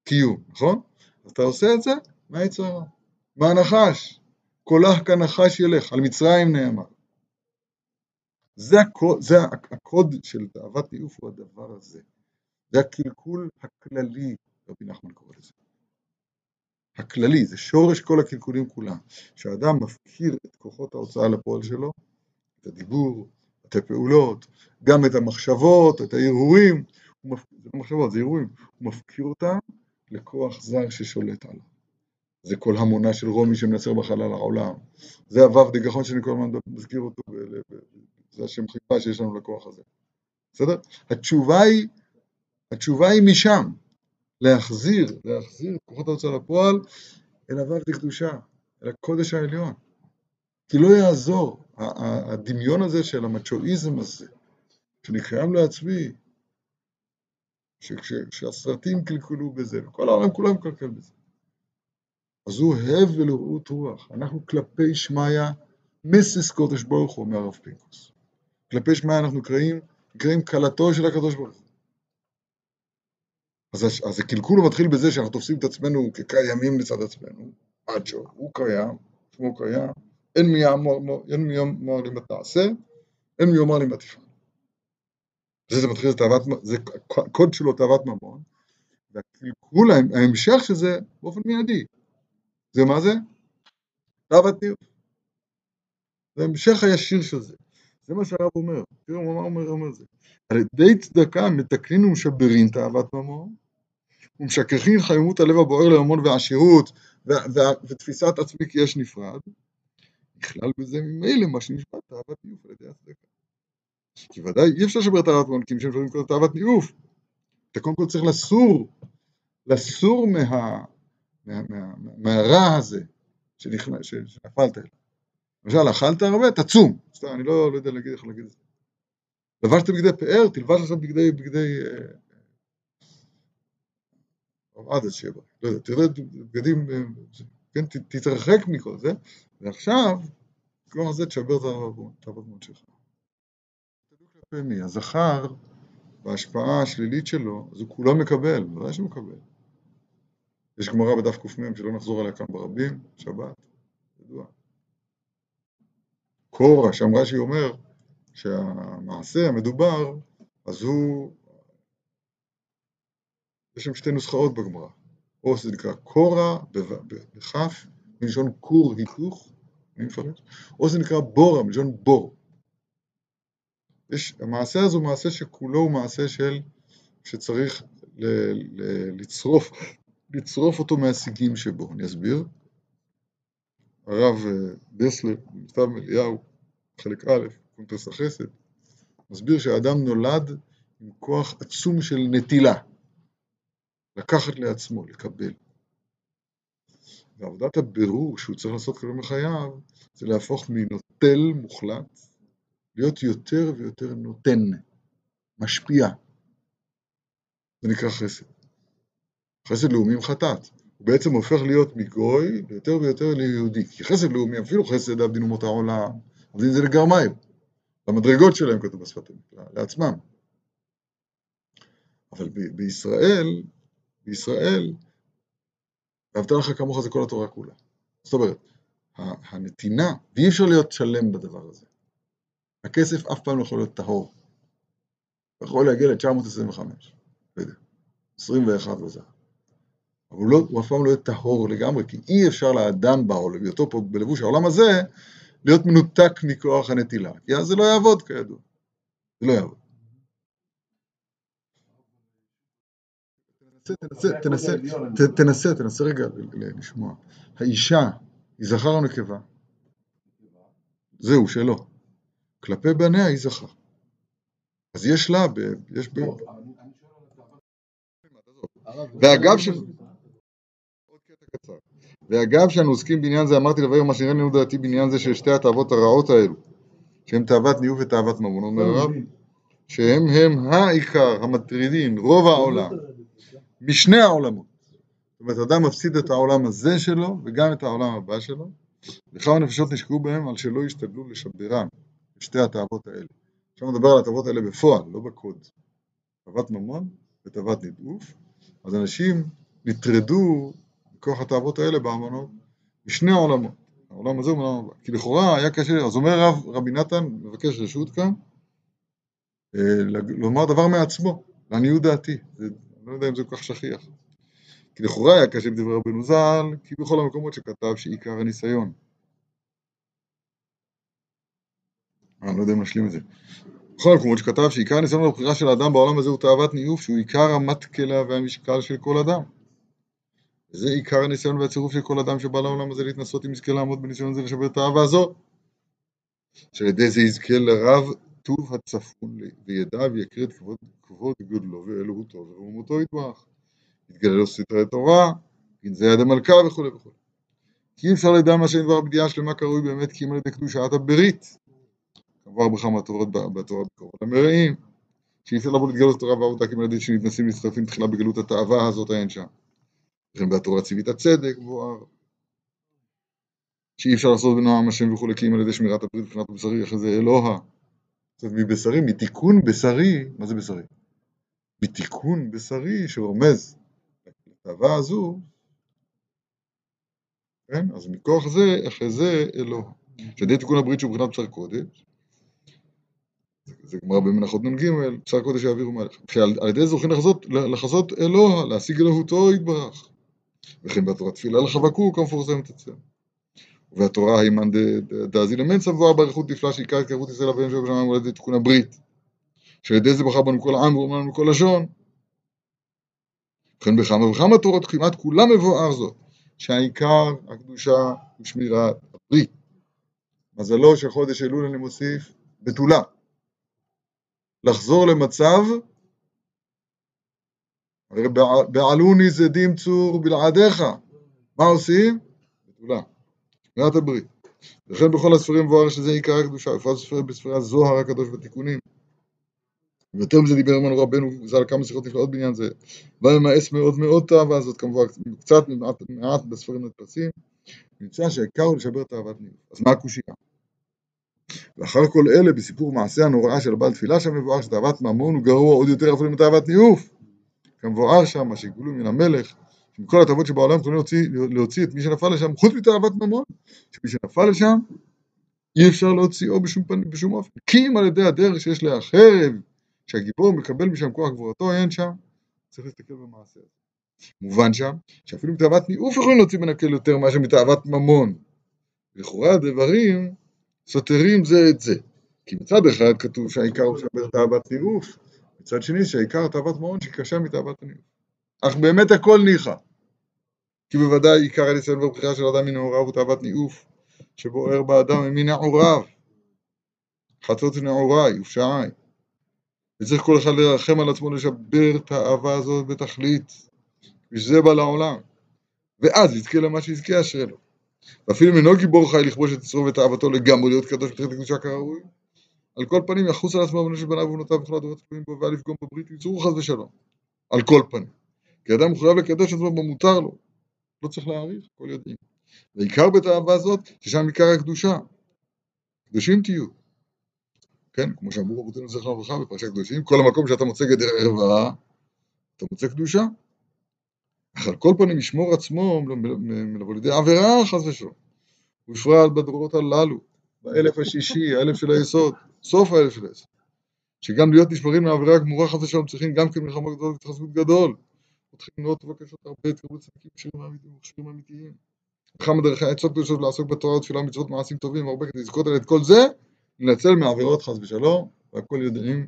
קיום, נכון? אתה עושה את זה מהיצרה, מהנחש. קולך כנחש ילך, על מצרים נאמר. זה, הקוד, זה הקוד של תאוות ניאוף הוא הדבר הזה. זה הקלקול הכללי, רבי נחמן קורא לזה. הכללי, זה שורש כל הקלקולים כולם. שהאדם מפקיר את כוחות ההוצאה לפועל שלו, את הדיבור, את הפעולות, גם את המחשבות, את ההרהורים, זה לא מחשבות, זה הרהורים, הוא מפקיר אותם לכוח זר ששולט עליו. זה כל המונה של רומי שמנסר בחלל העולם. זה הוו דגחון שאני כל הזמן מזכיר אותו, זה השם חיפה שיש לנו לכוח הזה. בסדר? התשובה היא, התשובה היא משם. להחזיר, להחזיר כוחות ההוצאה לפועל אל הוו דקדושה, אל הקודש העליון. כי לא יעזור, הדמיון הזה של המצ'ואיזם הזה, שאני חייב לעצמי, שהסרטים קלקלו בזה, וכל העולם כולם מקלקל בזה. אז הוא הב ולראות רוח. אנחנו כלפי שמיא, מסיס קודש ברוך הוא, אומר הרב פינקוס. כלפי שמיא אנחנו קראים נקראים כלתו של הקדוש ברוך הוא. אז, אז הקלקול מתחיל בזה שאנחנו תופסים את עצמנו כקיימים לצד עצמנו, עד שהוא קיים, שמו קיים, אין מי יאמר לי מה תעשה, אין מי יאמר לי מה תפעל. זה, זה מתחיל, זה תאוות, זה הקוד שלו תאוות ממון, והקלקול, ההמשך של זה באופן מיידי. זה מה זה? תאוות ניאוף. זה המשך הישיר של זה. זה מה שהרב אומר. תראו מה הוא אומר, אומר זה. על ידי צדקה מתקנים ומשברים תאוות ממון, ומשככים חמימות הלב הבוער לממון ועשירות, ותפיסת עצמי כי יש נפרד, נכלל בזה ממילא מה שנשבע תאוות ניאוף על ידי הצדקה. כי ודאי אי אפשר לשבר תאוות ממון, כי אם שמשברים כל תאוות ניאוף, אתה קודם כל צריך לסור, לסור מה, מה, מה, מה, מהרע הזה שנכנס, שנפלת אליו. למשל, אכלת הרבה, תצום. סתם, אני לא, לא יודע להגיד איך להגיד את זה. לבשת בגדי פאר, תלבש עכשיו בגדי, בגדי, אה, או עד שיהיה בריא, לא יודע, תראה בגדים, אה, כן, תתרחק מכל זה, ועכשיו, במקום הזה תשבר את האבגמון שלך. תלוי כלפי מי, הזכר, בהשפעה השלילית שלו, אז הוא כולו מקבל, בוודאי שהוא מקבל. יש גמרא בדף קמ, שלא נחזור עליה כאן ברבים, שבת, ידוע. קורא, שם רש"י אומר שהמעשה המדובר, אז הוא, יש שם שתי נוסחאות בגמרא, או שזה נקרא קורא בכף, מלשון כור היתוך, אני מפרש, או זה נקרא בורא, מלשון בור. יש, המעשה הזה הוא מעשה שכולו הוא מעשה של, שצריך ל, ל, לצרוף, לצרוף אותו מהשיגים שבו. אני אסביר. הרב אה, דסלר, במכתב אליהו, חלק א', קונטרס החסד, מסביר שהאדם נולד עם כוח עצום של נטילה, לקחת לעצמו, לקבל. ועבודת הבירור שהוא צריך לעשות כלום בחייו, זה להפוך מנוטל מוחלט, להיות יותר ויותר נותן, משפיע. זה נקרא חסד. חסד לאומי עם חטאת. הוא בעצם הופך להיות מגוי ליותר ויותר ליהודי. כי חסד לאומי, אפילו חסד עבדין אומות העולם, עבדין זה לגרמיים. למדרגות שלהם כתוב בשפת אמת, לעצמם. אבל ב- בישראל, בישראל, ואהבת לך כמוך זה כל התורה כולה. זאת אומרת, הנתינה, ואי אפשר להיות שלם בדבר הזה. הכסף אף פעם לא יכול להיות טהור. הוא יכול להגיע ל-925, לא יודע, 21 וזה. אבל הוא, לא, הוא אף פעם לא יהיה טהור לגמרי, כי אי אפשר לאדם בעולם, בהיותו פה בלבוש העולם הזה, להיות מנותק מכוח הנטילה. כי אז זה לא יעבוד כידוע. זה לא יעבוד. תנסה, תנסה, תנסה, תנסה, תנסה רגע לשמוע. האישה היא זכר או נקבה? זהו, שלא. כלפי בניה היא זכר. אז יש לה, ב, יש ב... ואגב ש... עוד קטע קצר. ואגב שאנו עוסקים בעניין זה, אמרתי לבאר מה שנראה לנו דעתי בעניין זה של שתי התאוות הרעות האלו, שהם תאוות ניאוף ותאוות ממון, אומר הרב, שהם הם העיקר המטרידים, רוב העולם, משני העולמות. זאת אומרת, אדם מפסיד את העולם הזה שלו, וגם את העולם הבא שלו, וכמה נפשות נשקעו בהם על שלא ישתדלו לשברם, שתי התאוות האלה. עכשיו נדבר על התאוות האלה בפועל, לא בקוד. תאוות ממון ותאוות נדעוף, אז אנשים נטרדו מכוח התאוות האלה באמנות משני העולמות, העולם הזה והעולם הבא. כי לכאורה היה קשה, אז אומר רב, רבי נתן, מבקש רשות כאן, אה, לומר דבר מעצמו, לעניות דעתי. אני לא יודע אם זה כל כך שכיח. כי לכאורה היה קשה בדברי רבנו ז"ל, כי בכל המקומות שכתב שעיקר הניסיון. אה, אני לא יודע אם נשלים את זה. בכל המקומות שכתב שעיקר הניסיון והבחירה של האדם בעולם הזה הוא תאוות ניאוף, שהוא עיקר המטקלה והמשקל של כל אדם. זה עיקר הניסיון והצירוף של כל אדם שבא לעולם הזה להתנסות אם יזכה לעמוד בניסיון זה לשבר את האהבה הזו. שעל ידי זה יזכה לרב טוב הצפון וידע ויקריא את כבוד, כבוד גודלו ואלוהותו ורוממותו יתברך. יתגלה לו סתרי תורה, גנזי יד המלכה וכו' וכו'. כי אי אפשר לדע מה שנדבר בידיעה שלמה קרוי באמת כי אם על ידי קדושת הברית. עבר בכמה תורות ב- בתורה בקרוב המרעים. שאי אפשר לבוא להתגלות התורה על ידי שנתנסים מצטרפים תחילה בגלות התאווה הזאת האין שם. וכן בתורה ציווית הצדק בוער. שאי אפשר לעשות בנועם השם וכולי כי אם על ידי שמירת הברית מבחינת הבשרי אחרי זה אלוה. זאת מבשרי, מתיקון בשרי, מה זה בשרי? מתיקון בשרי שרומז לתאווה הזו, כן? אז מכוח זה, אחרי זה אלוה. שעדי תיקון הברית שהוא מבחינת בשר קודש, זה- גמרא במנחות נ"ג, בשר קודש יעבירו מלך. שעל על ידי זוכים לחזות, לחזות אלוה, להשיג אלוהותו יתברך. וכן בתורת תפילה לחבקוק המפורסמת אצלנו. והתורה היא מאן דאזי למנסה מבואר באריכות נפלא שעיקר התקרבות ישראל אביהם של בשמיים ידי תיקון הברית. שעל ידי זה בחר בנו כל העם ואומר לנו כל לשון. וכן בכמה וכמה תורות כמעט כולם מבואר זאת, שהעיקר הקדושה ושמירת הברית. מזלו של חודש אלול אני מוסיף בתולה. לחזור למצב, הרי בע- בעלוני זדים צור בלעדיך, מה עושים? בתולה. שמירת הברית. וכן בכל הספרים מבואר שזה עיקר הקדושה, בפרט בספרי- הזוהר הקדוש בתיקונים. ויותר מזה דיבר עמנו רבנו ז"ל כמה שיחות נפלאות בעניין זה. וימאס מאוד מאוד תאווה זאת כמובן קצת מעט, מעט בספרים נדפסים. נמצא שהעיקר הוא לשבר תאוות ניאוף. אז מה הקושייה? ואחר כל אלה בסיפור מעשה הנוראה של הבעל תפילה שם מבואר שתאוות ממון הוא גרוע עוד יותר אפילו מתאוות ניאוף. כמבואר שם, מה שגלו מן המלך, שמכל התאוות שבעולם יכולים להוציא, להוציא את מי שנפל לשם, חוץ מתאוות ממון, שמי שנפל לשם, אי אפשר להוציאו בשום, פנים, בשום אופן. כי אם על ידי הדרך שיש לה חרב, שהגיבור מקבל משם כוח גבורתו, אין שם, צריך להסתכל במעשה הזה. מובן שם, שאפילו מתאוות ניאוף יכולים להוציא מן הכלא יותר מאשר מתאוות ממון. לכאורה הדברים סותרים זה את זה. כי מצד אחד כתוב שהעיקר הוא לשבר תאוות ניאוף, מצד שני שהעיקר תאוות ממון שהיא קשה מתאוות הניאוף. אך באמת הכל ניחא. כי בוודאי עיקר הניסיון והבחירה של אדם מנעוריו הוא תאוות ניאוף, שבוער באדם מנעוריו. חטאות נעוריי ופשעיי. וצריך כל אחד לרחם על עצמו לשבר את האהבה הזאת בתכלית. ושזה בא לעולם. ואז יזכה למה שיזכה אשרי. ואפילו אם אינו גיבור חי לכבוש את יצרו ואת אהבתו לגמרי להיות קדוש בתחילת הקדושה כראוי, על כל פנים יחוס על עצמו בנו של בניו ובנותיו וכל הדורות תלויים בו ואל יפגום בברית יצרו חס ושלום. על כל פנים. כי אדם מחויב לקדש עצמו במותר לו. לא צריך להעריך, הכל יודעים. ועיקר בית האהבה הזאת, ששם עיקר הקדושה. קדושים תהיו. כן, כמו שאמרו רבותינו זכרם לברכה בפרשת קדושים, כל המקום שאתה מוצא גדר ערווה, אתה מוצא קדושה. אך על כל פנים ישמור עצמו מלבוא לידי עבירה חס ושלום. בפרט בדורות הללו, באלף השישי, האלף של היסוד, סוף האלף של היסוד. שגם להיות נשמרים מהעבירה הגמורה חס ושלום צריכים גם כן מלחמה גדולה והתחזקות גדול. צריכים לראות ובקשות הרבה, תקבלו צדיקים כשירים אמיתיים ומכשירים אמיתיים. וכמה דרכי העצות קדושות לעסוק בתורה ותפילה ומצוות מעשים טובים והרבה כדי לזכות על את כל זה, לנצל מעבירות חס ושלום, והכל יודעים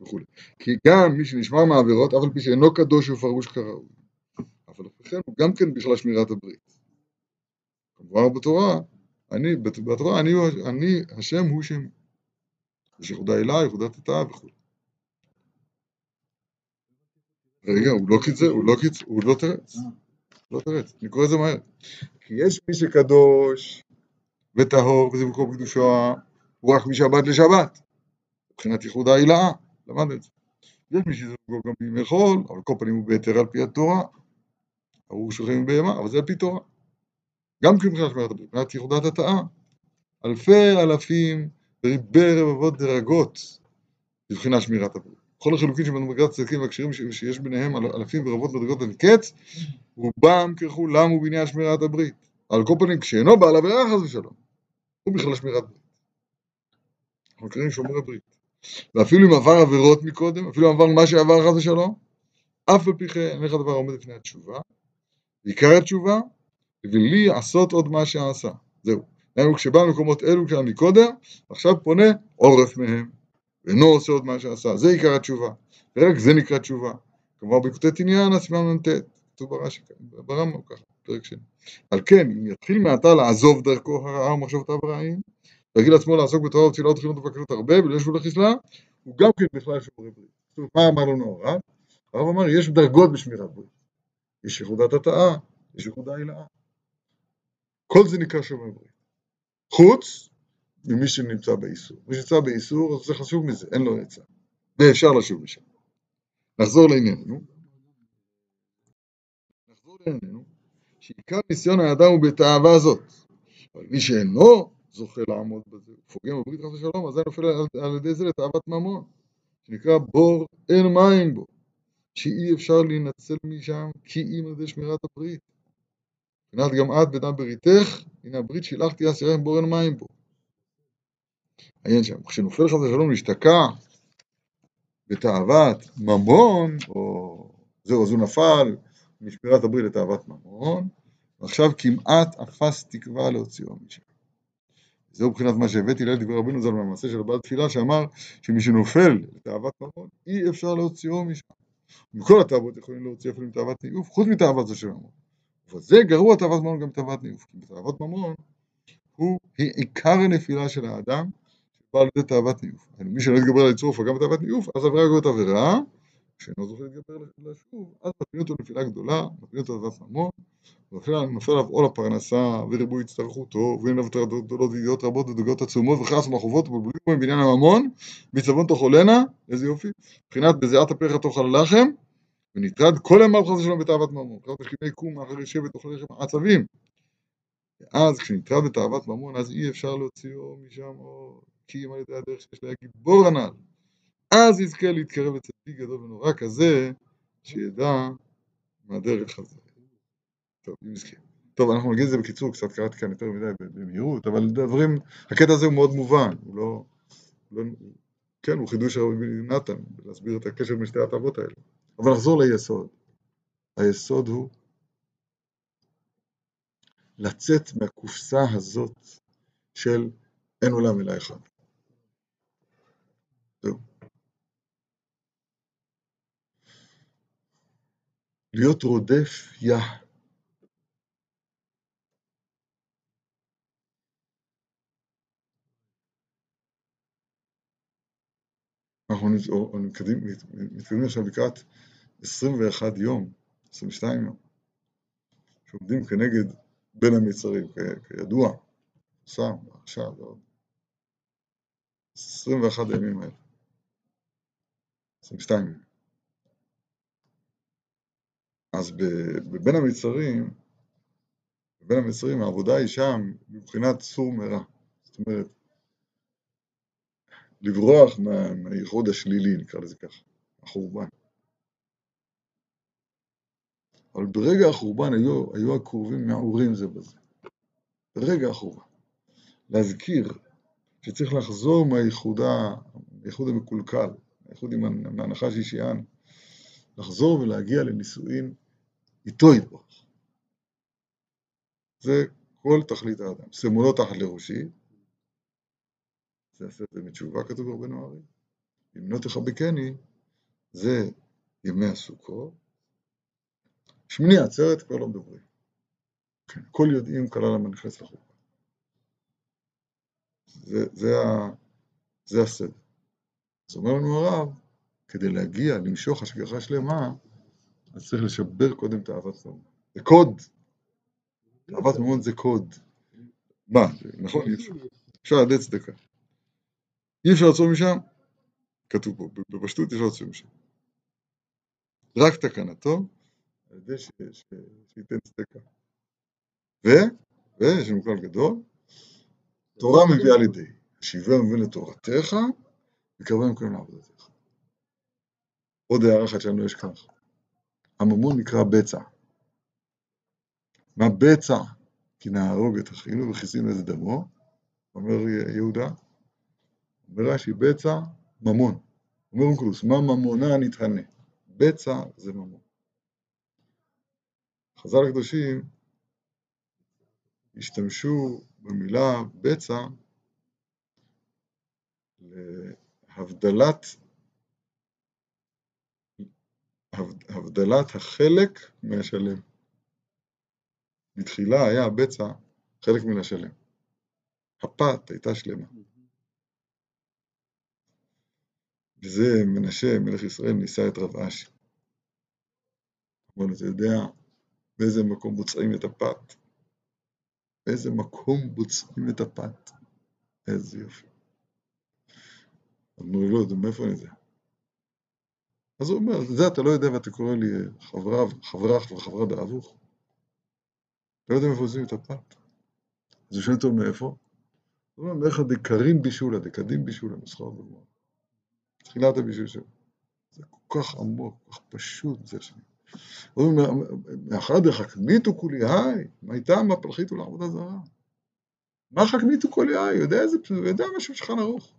וכולי. כי גם מי שנשמר מעבירות, אף על פי שאינו קדוש ופרוש כראוי. פי כן הוא גם כן בכלל שמירת הברית. כמובן בתורה, אני, בת- בתורה, אני, אני, השם הוא שם. יש יחודה אלה, יחודת התאה וכו'. רגע, הוא לא קיצר, הוא לא קיצר, הוא לא תרץ. לא תרץ, אני קורא את זה מהר. כי יש מי שקדוש וטהור וזה מקום קדושו, הוא רק משבת לשבת. מבחינת ייחוד העילאה, למד את זה. יש מי שזה מקום גם בימי חול, אבל כל פנים הוא בהיתר על פי התורה. ההוא שולחים בהמה, אבל זה על פי תורה. גם כן מבחינת שמירת הברית, מבחינת ייחודת התאה. אלפי אלפים וריבי רבבות דרגות מבחינת שמירת הברית. כל החילוקים שבמדרגת הצדיקים והכשירים ש- שיש ביניהם אל- אלפים ורבות מדרגות עד קץ, רובם ככולם הוא בעניין שמירת הברית. על כל פנים, כשאינו בעל עבירה חס ושלום, הוא בכלל שמירת ברית. אנחנו קוראים שומר הברית. ואפילו אם עבר עבירות מקודם, אפילו אם עבר מה שעבר חס ושלום, אף על פי כן אין לך דבר עומד לפני התשובה, עיקר התשובה, ולי עשות עוד מה שעשה. זהו. דהיינו, כשבא למקומות אלו שהיה מקודם, עכשיו פונה עורף מהם, ואינו עושה עוד מה שעשה. זה עיקר התשובה. ורק זה נקרא תשובה. כלומר, בקוטי תניאן, הסימן מ"ט, כתוב ברש"י, ברמב"ם ככה, פרק שני. על כן, אם יתחיל מעתה לעזוב דרכו הרעה ומחשבותיו הרעים, ויגיד לעצמו לעסוק בתורה ותפילה ותחילות ובקשות הרבה, ולא ישבו לחיסלה, הוא גם כן בכלל שומרי אומרת, מה אמר לנו הרב? הרב אמר, יש דרגות בשמירת ברית. יש יחודת התאה, יש יחודה הילאה. כל זה נקרא שומר ברית. חוץ ממי שנמצא באיסור. מי שנמצא באיסור, אז צריך לשוב מזה, אין לו עצה. ואפשר לשוב משם. נחזור לענייננו. נחזור לענייננו, שעיקר ניסיון האדם הוא בתאווה הזאת. אבל מי שאינו זוכה לעמוד בזה, פוגם בברית חס ושלום, אז היה נופל על ידי זה לתאוות ממון, שנקרא בור אין מים בו, שאי אפשר להינצל משם כי אם על ידי שמירת הברית. מבחינת גם את בדם בריתך, הנה הברית שילחתי אסירם בור אין מים בו. עיין שם, כשנופל חס ושלום להשתקע בתאוות ממון, או זהו, אז הוא נפל משמירת הברית לתאוות ממון, ועכשיו כמעט אפס תקווה להוציאו משם. זהו מבחינת מה שהבאתי ליד דברי רבינו ז"ל מהמעשה של הבעל תפילה, שאמר שמי שנופל לתאוות ממון, אי אפשר להוציאו משם. מכל התאוות יכולים להוציא אפילו מתאוות ניאוף, חוץ מתאוות זו של ממון. וזה גרוע תאוות ממון גם תאוות ניאוף, כי בתאוות ממון הוא עיקר הנפילה של האדם, שבא על ידי תאוות ניאוף. מי שלא יתגבר על יצור גם בתאוות ניאוף, אז עבירה גורמת עבירה, כשאינו זוכה להתגבר לשוב, אז מפילים אותו נפילה גדולה, מפילים אותו תאוות ממון, ואפילו נופל עליו עול הפרנסה וריבוי הצטרכותו, ואין עליו גדולות וידיעות רבות ודוגיות עצומות וכעס ומחובות ובלבולים בהם בעניין הממון, מצוון תאכולנה, איזה יופי, מבחינת בזיעת אפיך תאכל לחם, ונטרד כל ימיו חס ושלום בתאוות ממון, מבחינת משכימי קום מאחר ישבת תאכל לחם עצבים. ואז כשנטרד בתאוות ממון, אז אי אפשר להוציאו משם, או כי אם על ידי הדרך שיש לה גיבור הנ"ל. אז יזכה להתקרב לצדיק גדול ונורא כזה, שידע מהדרך הזה. טוב, נזכיר. טוב, אנחנו נגיד את זה בקיצור, קצת קראתי כאן יותר מדי במהירות, אבל הדברים, הקטע הזה הוא מאוד מובן, הוא לא, לא כן, הוא חידוש הרבי נתן, להסביר את הקשר בין שתי ההטבות האלה. אבל נחזור ליסוד. היסוד הוא לצאת מהקופסה הזאת של אין עולם אלא אחד. זהו. להיות רודף יה. אנחנו מתקדמים עכשיו לקראת 21 יום, 22 יום, שעומדים כנגד בין המצרים, כידוע, שם, עכשיו, ועוד. 21 הימים האלה, 22 ימים. אז בבין המצרים, בבין המצרים העבודה היא שם מבחינת סור מרע. זאת אומרת, לברוח מה, מהייחוד השלילי, נקרא לזה ככה, החורבן. אבל ברגע החורבן היו, היו הקרובים מעורים זה בזה. ברגע החורבן. להזכיר שצריך לחזור מהייחוד המקולקל, הייחוד עם הנחש אישיאן, לחזור ולהגיע לנישואין איתו יתברך. זה כל תכלית האדם. שמאלו תחת לראשי, זה יעשה את זה מתשובה, כתוב הרבה נוערים. אם לא תחבקני, זה ימי הסוכות. שמיני עצרת כבר לא מדברים. כן, כל יודעים כלל המנכס לחוקה. זה, זה, ה, זה הסדר. אז אומר לנו הרב, כדי להגיע, למשוך השגחה שלמה, אז צריך לשבר קודם את אהבת ממון. זה קוד. אהבת ממון זה קוד. מה, נכון? אפשר לתת צדקה. אי אפשר לעצור משם, כתוב פה, בפשטות אי אפשר לעצור משם. רק תקנתו, על ידי שייתן צדקה. ו, ויש לנו כלל גדול, תורה מביאה לידי, שיבה מביא לתורתך, וקרבה מכולם לעבודתך. עוד הערה אחת שלנו יש כך, הממון נקרא בצע. מה בצע? כי נהרוג את אחינו וכיסינו את דמו, אומר יהודה, אומר רש"י, בצע, ממון. אומר אונקלוס, מה ממונה נתהנה? בצע זה ממון. חז"ל הקדושים השתמשו במילה בצע להבדלת הבדלת החלק מהשלם. בתחילה היה הבצע חלק מן השלם. הפת הייתה שלמה. וזה מנשה, מלך ישראל, נישא את רב אשי. אבל אתה יודע באיזה מקום בוצעים את הפת? באיזה מקום בוצעים את הפת? איזה יופי. אמרו לו, מאיפה אני יודע? אז הוא אומר, זה אתה לא יודע ואתה קורא לי חבריו, חברך וחברה באבוך? אתה לא יודע מאיפה עושים את הפת. אז הוא שואל אותו מאיפה? זאת אומרת, מאיך הדקרים בישולה, דקדים בישולה, מסחר בגמרא. תחילת הבישול שלו. זה כל כך עמוק, כל כך פשוט, זה שאני... מאחר דחכמיתו כולי היי, מה איתם מה פלחיתו לעבודה זרה? מה חכמיתו כולי היי? יודע איזה, הוא יודע משהו שולחן ערוך.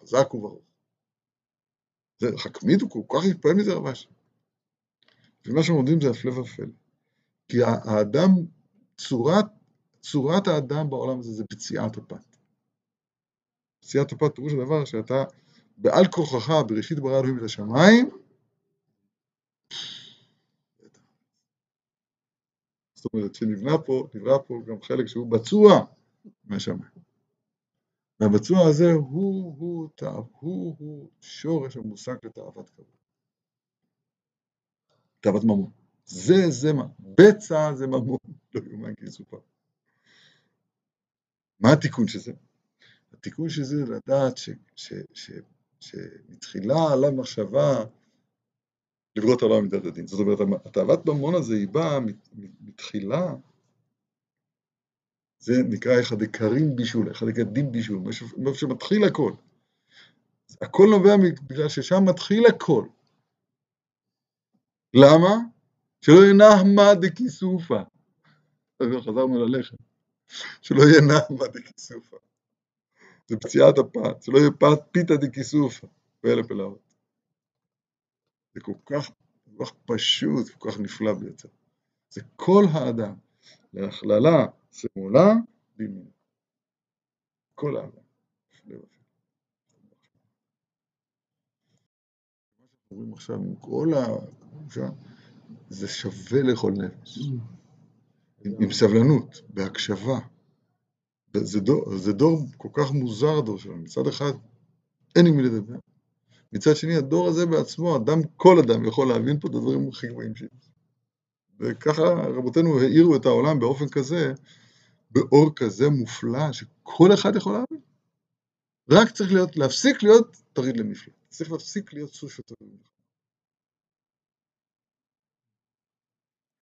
חזק וברוך. זה חכמיתו, הוא כל כך התפעל מזה רבש. ומה שהם לומדים זה הפלא ופלא. כי האדם, צורת, צורת האדם בעולם הזה זה פציעת הפת. פציעת הפת פירוש הדבר שאתה בעל כורחך בראשית ברא אלוהים את השמיים, זאת אומרת שנבנה פה, נברא פה גם חלק שהוא בצוע מהשמיים. והבצוע הזה הוא, הוא, תאו, הוא, הוא שורש המושג לתאוות כבוד. תאוות ממון. זה, זה מה, בצע זה ממון, לא יאומן כי יסופר. מה התיקון של זה? התיקון של זה לדעת שמתחילה עליו מחשבה לברוא את העולם מידת הדין. זאת אומרת, התאוות ממון הזה היא באה מתחילה, זה נקרא אחד עיקרים בישול, אחד עיקדים בישול, משהו שמתחיל הכל. הכל נובע בגלל ששם מתחיל הכל. למה? שלא ינהמה דכיסופה. חזרנו ללחם. שלא יהיה נהמה דכיסופה. זה פציעת הפת, שלא יהיה פת פיתא דכיסופה. ואלה פלאות. זה כל כך, כל כך פשוט, כל כך נפלא ביותר. זה כל האדם, להכללה שמאלה בימינה. כל האדם. אומרים עכשיו, עם כל ה... זה שווה לכל נפש. עם סבלנות, בהקשבה. זה דור, זה דור כל כך מוזר, הדור שלנו. מצד אחד, אין עם מי לדבר. מצד שני, הדור הזה בעצמו, אדם, כל אדם יכול להבין פה את הדברים הכי גבוהים שיש. וככה רבותינו האירו את העולם באופן כזה, באור כזה מופלא, שכל אחד יכול להבין. רק צריך להיות, להפסיק להיות תריד למשל. צריך להפסיק להיות סוס ממך.